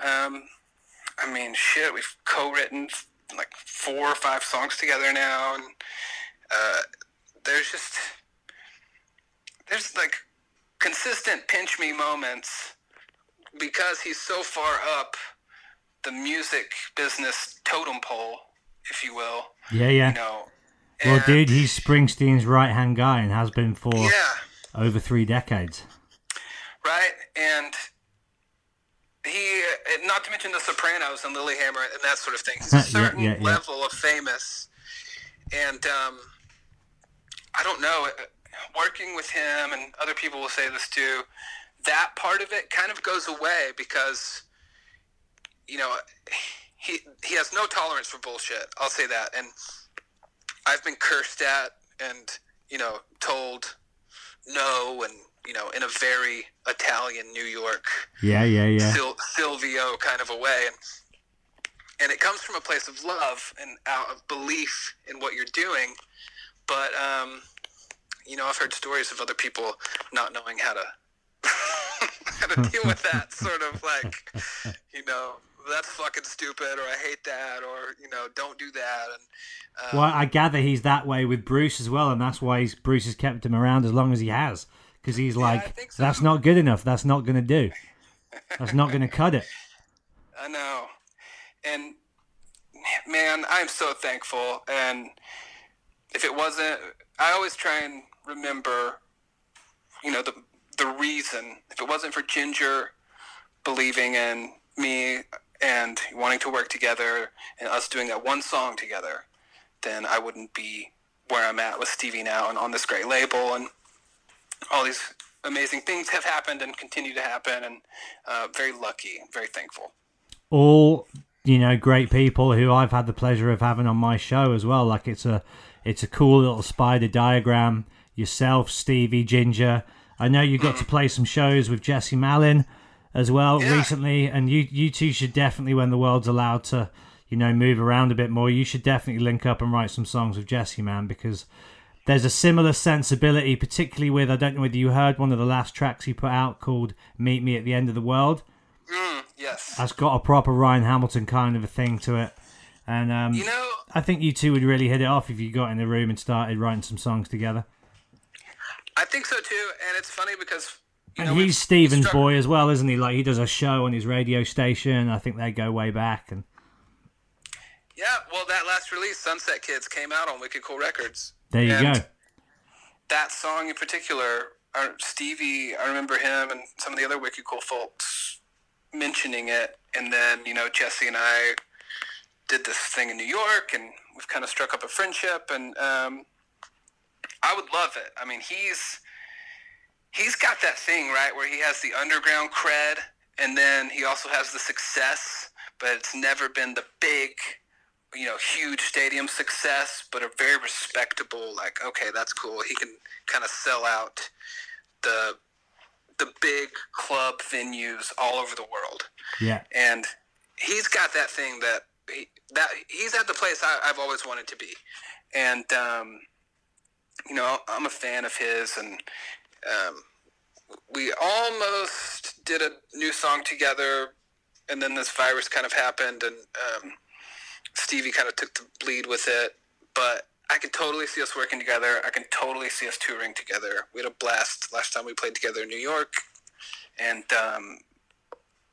um, I mean, shit, we've co-written like four or five songs together now, and uh, there's just there's like consistent pinch me moments because he's so far up the music business totem pole, if you will. Yeah, yeah. You know. well, dude, he's Springsteen's right hand guy and has been for Yeah. over three decades. right? And he, not to mention The Sopranos and Lilyhammer and that sort of thing. He's a certain yeah, yeah. level of famous, and um, I don't know. uh, Working with him and other people will say this too. That part of it kind of goes away because, you know, he he has no tolerance for bullshit. I'll say that, and I've been cursed at and you know told no and you know in a very Italian New York Yeah, yeah, yeah. Sil- Silvio kind of a way and and it comes from a place of love and out of belief in what you're doing but um you know I've heard stories of other people not knowing how to how to deal with that sort of like you know that's fucking stupid or I hate that or you know don't do that and um, Well, I gather he's that way with Bruce as well, and that's why he's, Bruce has kept him around as long as he has. Because he's I like, so. that's not good enough. That's not going to do. That's not going to cut it. I know. And man, I'm so thankful. And if it wasn't, I always try and remember, you know, the the reason. If it wasn't for Ginger believing in me and wanting to work together and us doing that one song together, then I wouldn't be where I'm at with Stevie now and on this great label and all these amazing things have happened and continue to happen and uh, very lucky, very thankful. all you know great people who I've had the pleasure of having on my show as well. Like it's a it's a cool little spider diagram. Yourself, Stevie, Ginger. I know you got to play some shows with Jesse Malin as well Yeah. recently, and you you two should definitely, when the world's allowed to, you know, move around a bit more, you should definitely link up and write some songs with Jesse, man, because there's a similar sensibility, particularly with I don't know whether you heard one of the last tracks he put out called "Meet Me at the End of the World." Mm, yes. That's got a proper Ryan Hamilton kind of a thing to it. And um, You know, I think you two would really hit it off if you got in the room and started writing some songs together. I think so too, and it's funny because you And know, he's Stephen's struck- boy as well, isn't he? Like he does a show on his radio station. I think they go way back. And Yeah, well, that last release, Sunset Kids, came out on Wicked Cool Records. There you And go. That song in particular, uh, Stevie, I remember him and some of the other Wicked Cool folks mentioning it, and then you know Jesse and I did this thing in New York, and we've kind of struck up a friendship, and um, I would love it. I mean, he's he's got that thing right where he has the underground cred, and then he also has the success, but it's never been the big, you know, huge stadium success, but a very respectable. Like, okay, that's cool. He can kind of sell out the the big club venues all over the world. Yeah. And he's got that thing that he, that he's at the place I, I've always wanted to be, and um, you know I'm a fan of his, and um, we almost did a new song together, and then this virus kind of happened, and um, Stevie kind of took the lead with it, but. I can totally see us working together. I can totally see us touring together. We had a blast last time we played together in New York, and um,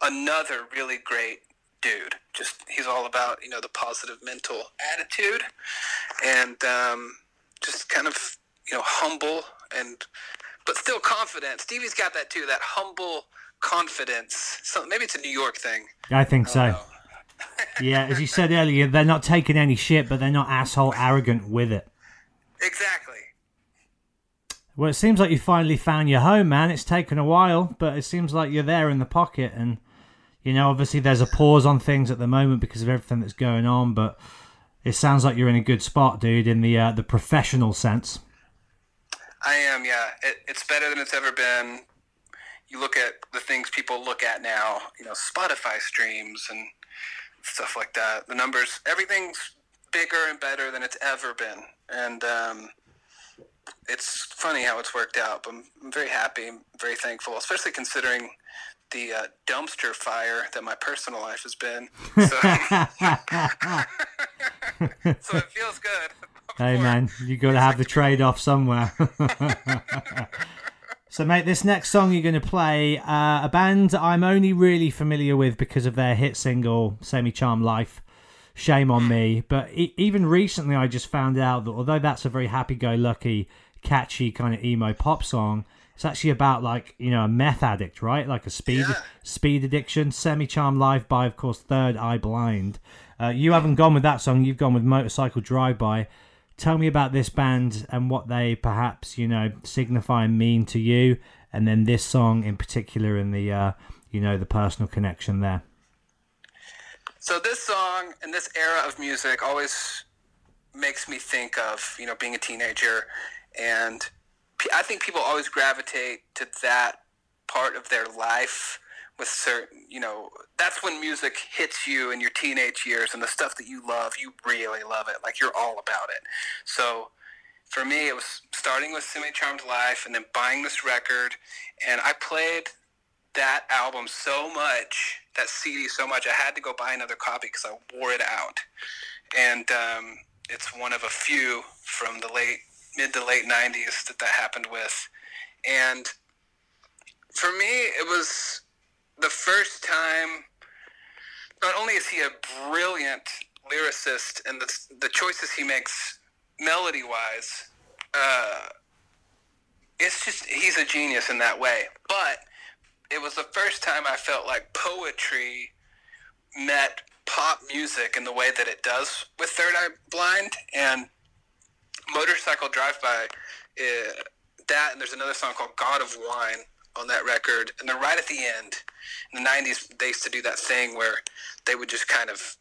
another really great dude. Just he's all about you know the positive mental attitude, and um, just kind of you know humble and but still confident. Stevie's got that too. That humble confidence. So maybe it's a New York thing. I think I so. know. Yeah, as you said earlier, they're not taking any shit, but they're not asshole arrogant with it. Exactly. Well, it seems like you finally found your home, man. It's taken a while, but it seems like you're there in the pocket. And, you know, obviously there's a pause on things at the moment because of everything that's going on, but it sounds like you're in a good spot, dude, in the uh, the professional sense. I am, yeah. It, it's better than it's ever been. You look at the things people look at now, you know, Spotify streams and stuff like that. The numbers, everything's bigger and better than it's ever been. And um, it's funny how it's worked out. But I'm, I'm very happy, I'm very thankful, especially considering the uh, dumpster fire that my personal life has been. So, so it feels good. Hey, man, you got to have the trade off somewhere. so, mate, this next song you're going to play, uh, a band I'm only really familiar with because of their hit single, Semi Charm Life. Shame on me. But e- even recently, I just found out that although that's a very happy go lucky, catchy kind of emo pop song, it's actually about like you know a meth addict, right? Like a speed Yeah. speed addiction. Semi Charm Life by, of course, Third Eye Blind. Uh, you haven't gone with that song. You've gone with Motorcycle Drive By. Tell me about this band and what they perhaps you know signify and mean to you, and then this song in particular and the uh, you know the personal connection there. So this song and this era of music always makes me think of you know being a teenager, and I think people always gravitate to that part of their life with certain you know that's when music hits you in your teenage years and the stuff that you love you really love it like you're all about it so for me it was starting with semi charmed life and then buying this record and i played that album so much, that CD so much, I had to go buy another copy because I wore it out. And um, it's one of a few from the late, mid to late 90s that that happened with. And for me, it was the first time, not only is he a brilliant lyricist and the, the choices he makes melody wise, uh, it's just, he's a genius in that way. But it was the first time I felt like poetry met pop music in the way that it does with Third Eye Blind and Motorcycle Drive By. Uh, that and there's another song called God of Wine on that record, and they're right at the end. In the '90s, they used to do that thing where they would just kind of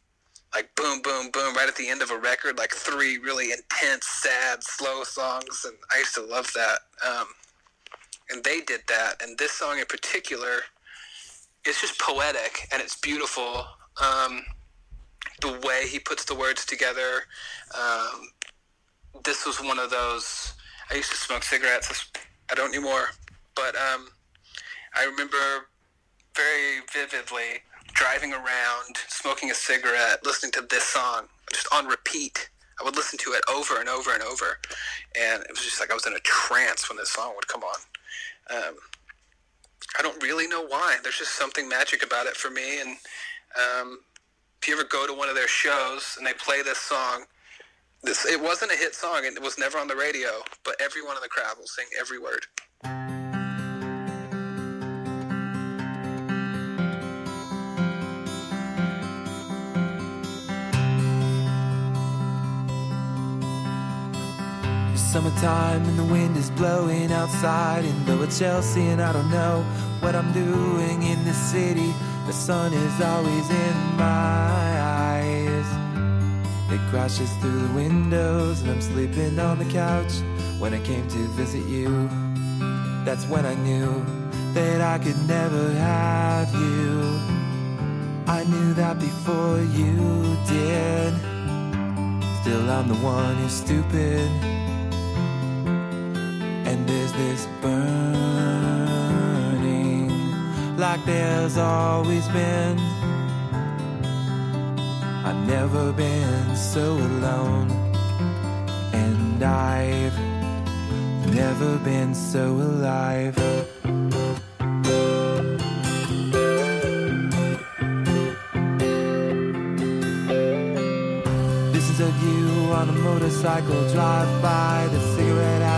like boom, boom, boom, right at the end of a record, like three really intense, sad, slow songs, and I used to love that. Um, and they did that. And this song in particular, it's just poetic and it's beautiful. Um, the way he puts the words together. Um, this was one of those. I used to smoke cigarettes. I don't anymore, but um, I remember very vividly driving around, smoking a cigarette, listening to this song just on repeat. I would listen to it over and over and over, and it was just like I was in a trance when this song would come on. Um, I don't really know why. There's just something magic about it for me. And um, if you ever go to one of their shows and they play this song, this it wasn't a hit song and it was never on the radio, but everyone in the crowd will sing every word. Summertime and the wind is blowing outside And in Lower Chelsea, and I don't know what I'm doing in this city. The sun is always in my eyes. It crashes through the windows, and I'm sleeping on the couch. When I came to visit you, that's when I knew that I could never have you. I knew that before you did. Still, I'm the one who's stupid. And there's this burning like there's always been. I've never been so alone, and I've never been so alive. This is of you on a motorcycle drive by.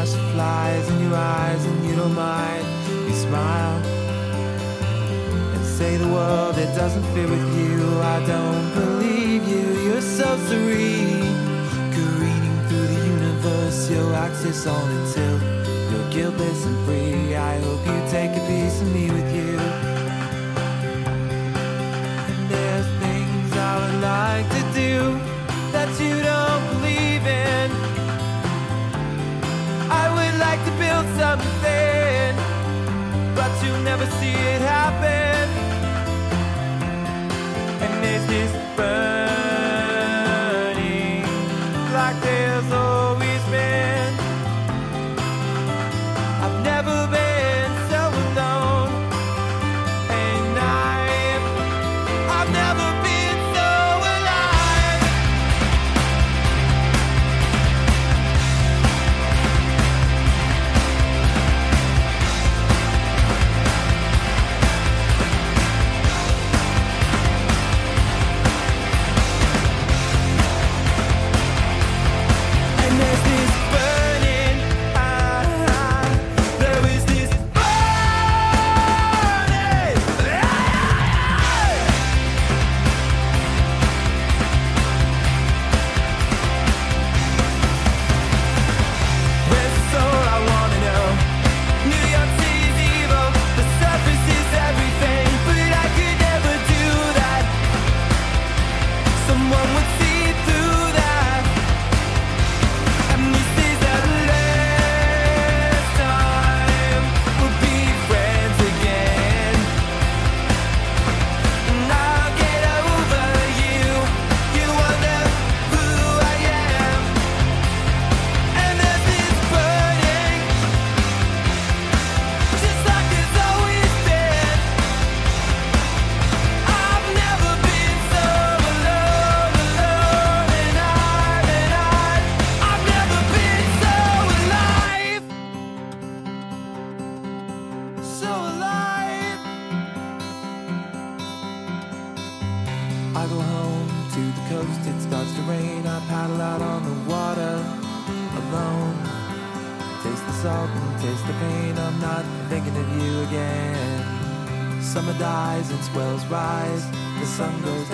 The cigarette ash flies in your eyes, and you don't mind. You smile and say the world that doesn't fit with you. I don't believe you. You're so serene, careening through the universe. Your axis on until you're guiltless and free. I hope you take a piece of me with you. And there's things I would like to do there's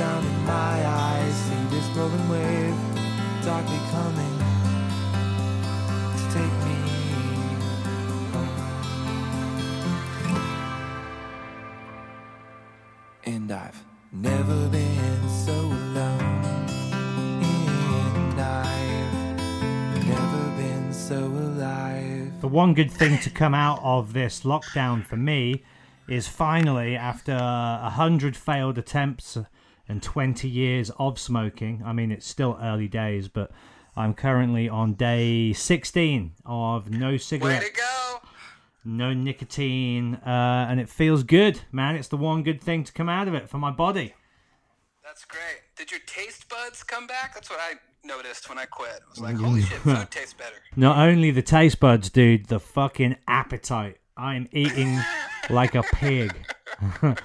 down in my eyes. See this rolling wave darkly coming to take me. And I've never been so alone. And I've never been so alive. The one good thing to come out of this lockdown for me is finally, after a hundred failed attempts and 20 years of smoking, I mean, it's still early days, but I'm currently on day 16 of no Way cigarettes, to go! no nicotine, uh, and it feels good, man. It's the one good thing to come out of it for my body. That's great. Did your taste buds come back? That's what I noticed when I quit. I was like, holy shit, food tastes better. Not only the taste buds, dude, the fucking appetite. I'm eating like a pig.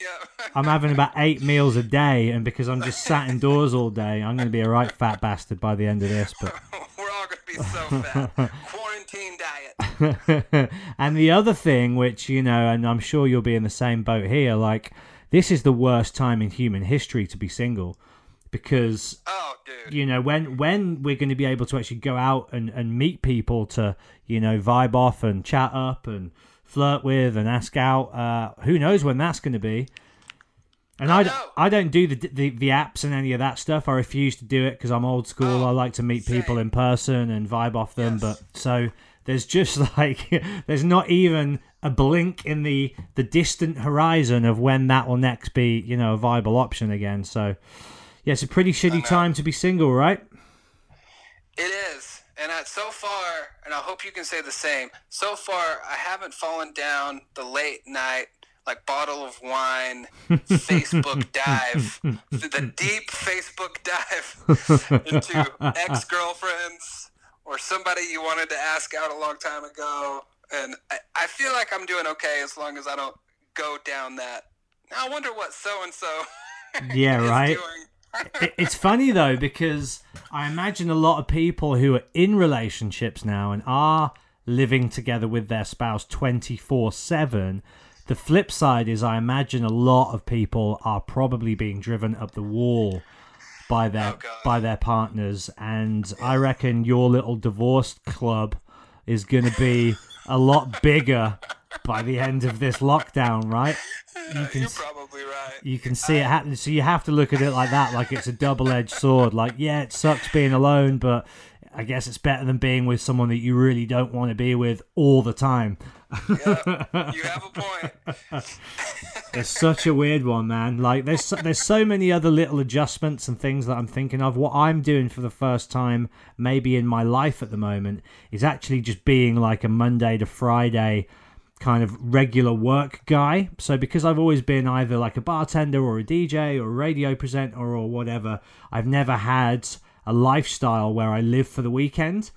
Yeah. I'm having about eight meals a day, and because I'm just sat indoors all day, I'm going to be a right fat bastard by the end of this. But We're all gonna be so fat. Quarantine diet. and the other thing, which you know, and I'm sure you'll be in the same boat here, like this is the worst time in human history to be single. because Oh, dude. you know when when we're going to be able to actually go out and, and meet people to you know vibe off and chat up and flirt with and ask out uh who knows when that's going to be and I, I d-. I don't do the, the the apps and any of that stuff. I refuse to do it because I'm old school. Oh, I like to meet people in person and vibe off them. Yes. But so there's just like there's not even a blink in the the distant horizon of when that will next be you know a viable option again. So yeah, it's a pretty shitty time to be single, right? It is. And I, so far, and I hope you can say the same, so far I haven't fallen down the late night, like bottle of wine, Facebook dive, the, deep Facebook dive into ex girlfriends or somebody you wanted to ask out a long time ago. And I, I feel like I'm doing okay as long as I don't go down that. Now I wonder what so and so Yeah, is right. doing. It- it's funny though because I imagine a lot of people who are in relationships now and are living together with their spouse 24/7 the flip side is I imagine a lot of people are probably being driven up the wall by their Oh, by their partners. And I reckon your little divorced club is going to be a lot bigger by the end of this lockdown right? You can you can see it happening. So you have to look at it like that, like it's a double-edged sword. Like, yeah, it sucks being alone, but I guess it's better than being with someone that you really don't want to be with all the time. Yeah, you have a point. It's such a weird one, man. Like, there's so, there's so many other little adjustments and things that I'm thinking of. What I'm doing for the first time, maybe in my life at the moment, is actually just being like a Monday to Friday kind of regular work guy. So because I've always been either like a bartender or a DJ or a radio presenter or whatever, I've never had a lifestyle where I live for the weekend.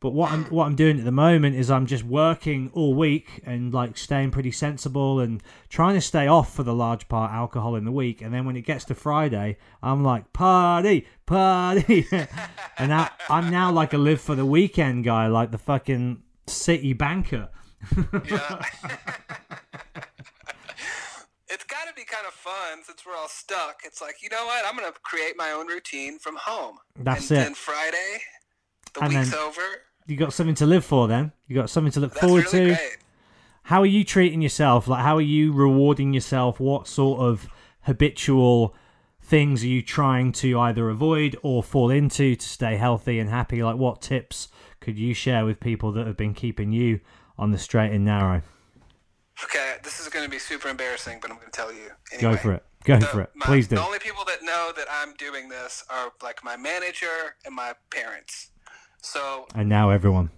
But what I'm what I'm doing at the moment is I'm just working all week and like staying pretty sensible and trying to stay off for the large part alcohol in the week. And then when it gets to Friday, I'm like party, party, and now I'm now like a live for the weekend guy, like the fucking city banker. Yeah. it's got to be kind of fun since we're all stuck. It's like, you know what? I'm going to create my own routine from home. That's and it. then Friday, the And week's over. You got something to live for then. You got something to look That's forward really to. great. How are you treating yourself? Like, how are you rewarding yourself? What sort of habitual things are you trying to either avoid or fall into to stay healthy and happy? Like, what tips could you share with people that have been keeping you on the straight and narrow? Okay, this is going to be super embarrassing, but I'm going to tell you. Go for it. Go The- for it. my- Please do. The only people that know that I'm doing this are like my manager and my parents. So, And now everyone.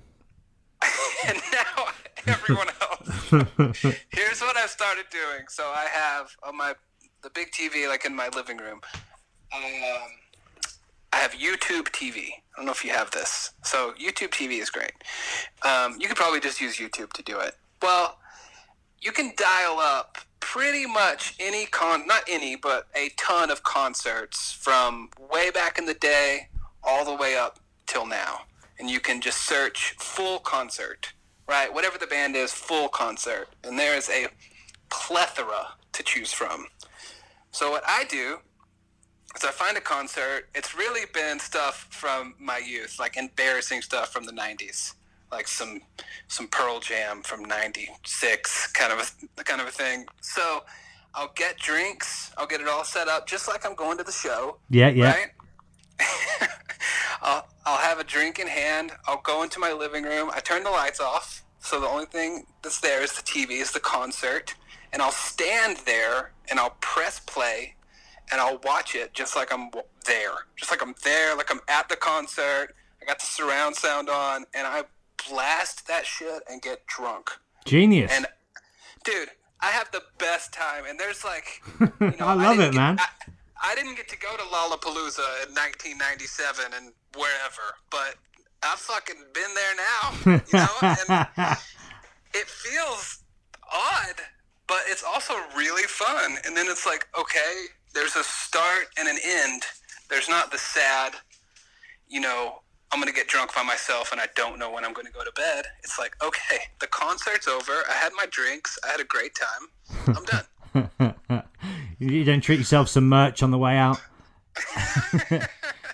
and now everyone else. Here's what I've started doing. So I have on my the big TV, like in my living room. I um, I have YouTube TV. I don't know if you have this. So YouTube TV is great. Um, you could probably just use YouTube to do it. Well, you can dial up pretty much any con not any but a ton of concerts from way back in the day all the way up till now and you can just search full concert right whatever the band is full concert and there is a plethora to choose from so what i do is i find a concert it's really been stuff from my youth like embarrassing stuff from the 90s like some some Pearl Jam from '96, kind of a kind of a thing. So I'll get drinks. I'll get it all set up, just like I'm going to the show. Yeah, yeah. Right. I'll I'll have a drink in hand. I'll go into my living room. I turn the lights off, so the only thing that's there is the TV, is the concert, and I'll stand there and I'll press play, and I'll watch it just like I'm there, just like I'm there, like I'm at the concert. I got the surround sound on, and I blast that shit and get drunk. Genius. And dude, I have the best time. And there's like, you know, I love didn't it, get- man. I, I didn't get to go to Lollapalooza in 1997 and wherever, but I've fucking been there now. You know, and it feels odd, but it's also really fun. And then it's like, okay, there's a start and an end. There's not the sad, you know, I'm going to get drunk by myself and I don't know when I'm going to go to bed. It's like, okay, the concert's over. I had my drinks. I had a great time. I'm done. you don't treat yourself some merch on the way out.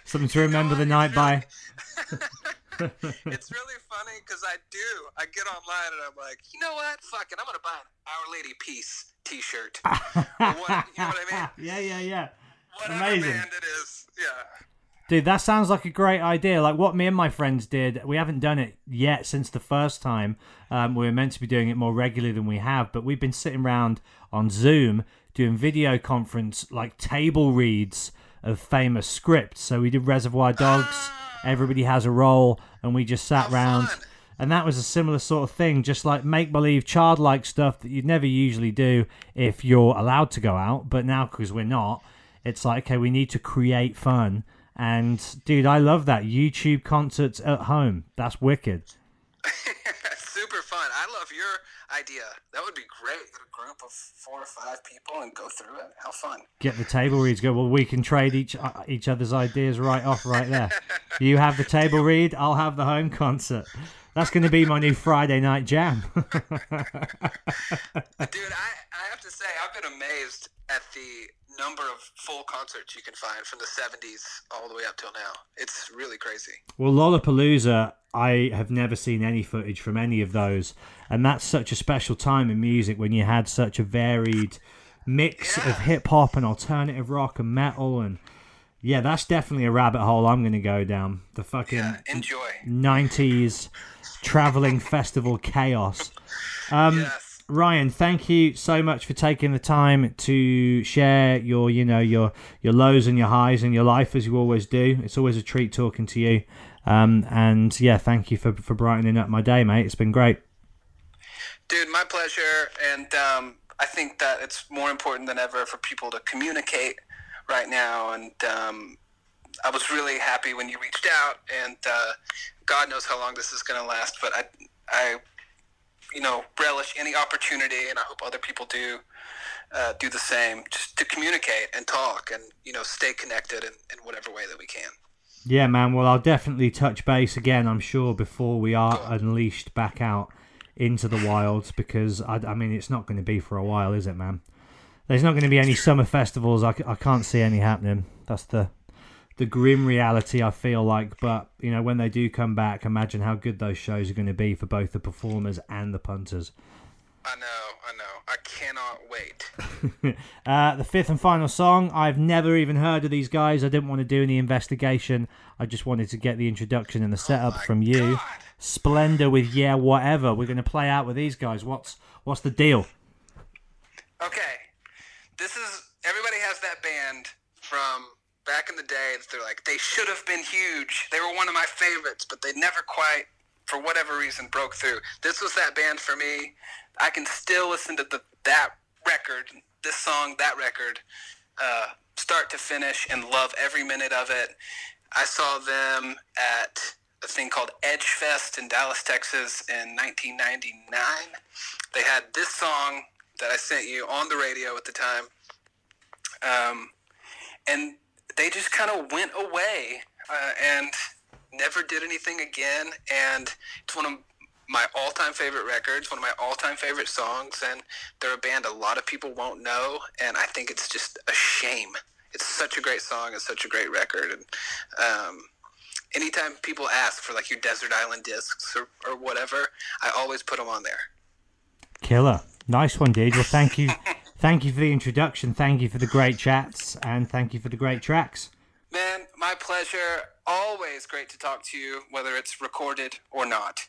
Something to remember the night by. it's really funny because I do. I get online and I'm like, you know what? Fuck it. I'm gonna buy an Our Lady Peace T-shirt. What, you know what I mean? Yeah, yeah, yeah. Whatever Amazing. band it is. Yeah. Dude, that sounds like a great idea. Like what me and my friends did, we haven't done it yet since the first time. Um, we were meant to be doing it more regularly than we have, but we've been sitting around on Zoom doing video conference, like table reads of famous scripts. So we did Reservoir Dogs, Everybody Has a Role, and we just sat How round. fun. And that was a similar sort of thing, just like make believe, childlike stuff that you'd never usually do if you're allowed to go out. But now, because we're not, it's like, okay, we need to create fun. And dude, I love that. YouTube concerts at home. That's wicked. Super fun. I love your idea. That would be great. Get a group of four or five people and go through it. How fun. Get the table reads go. Well, we can trade each uh, each other's ideas right off right there. You have the table read, I'll have the home concert. That's going to be my new Friday night jam. Dude, I, I have to say, I've been amazed at the number of full concerts you can find from the 70s all the way up till now. It's really crazy. Well, Lollapalooza, I have never seen any footage from any of those, and that's such a special time in music when you had such a varied mix of hip hop and alternative rock and metal, and yeah, that's definitely a rabbit hole I'm going to go down. The fucking Yeah, enjoy. '90s traveling festival chaos. Um, Yes. Ryan, thank you so much for taking the time to share your, you know, your your lows and your highs and your life as you always do. It's always a treat talking to you. Um, and yeah, thank you for for brightening up my day, mate. It's been great. Dude, my pleasure. And um, I think that it's more important than ever for people to communicate right now. And um, I was really happy when you reached out. And uh, God knows how long this is going to last. But I, I, you know, relish any opportunity, and I hope other people do. Uh, do the same, just to communicate and talk, and you know, stay connected in, in whatever way that we can. Yeah, man. Well, I'll definitely touch base again. I'm sure before we are unleashed back out into the wilds, because I, I mean, it's not going to be for a while, is it, man? There's not going to be any summer festivals. I can't see any happening. That's the the grim reality I feel like. But you know, when they do come back, imagine how good those shows are going to be for both the performers and the punters. I know, I know. I cannot wait. uh, the fifth and final song. I've never even heard of these guys. I didn't want to do any investigation. I just wanted to get the introduction and the setup my from you. God. Splender with yeah, whatever. We're going to play out with these guys. What's what's the deal? Okay, this is everybody has that band from back in the day. that They're like they should have been huge. They were one of my favorites, but they never quite, for whatever reason, broke through. This was that band for me. I can still listen to the that record, this song, that record, uh, start to finish, and love every minute of it. I saw them at a thing called Edge Fest in Dallas, Texas in 1999. They had this song that I sent you on the radio at the time. Um, and they just kind of went away uh, and never did anything again. And it's one of my all-time favorite records, one of my all-time favorite songs, and they're a band a lot of people won't know, and I think it's just a shame. It's such a great song, it's such a great record, and um, anytime people ask for like your desert island discs or, or whatever, I always put them on there. Killer. Nice one, dude. Well, thank you. thank you for the introduction. Thank you for the great chats. And thank you for the great tracks. Man, my pleasure. Always great to talk to you, whether it's recorded or not.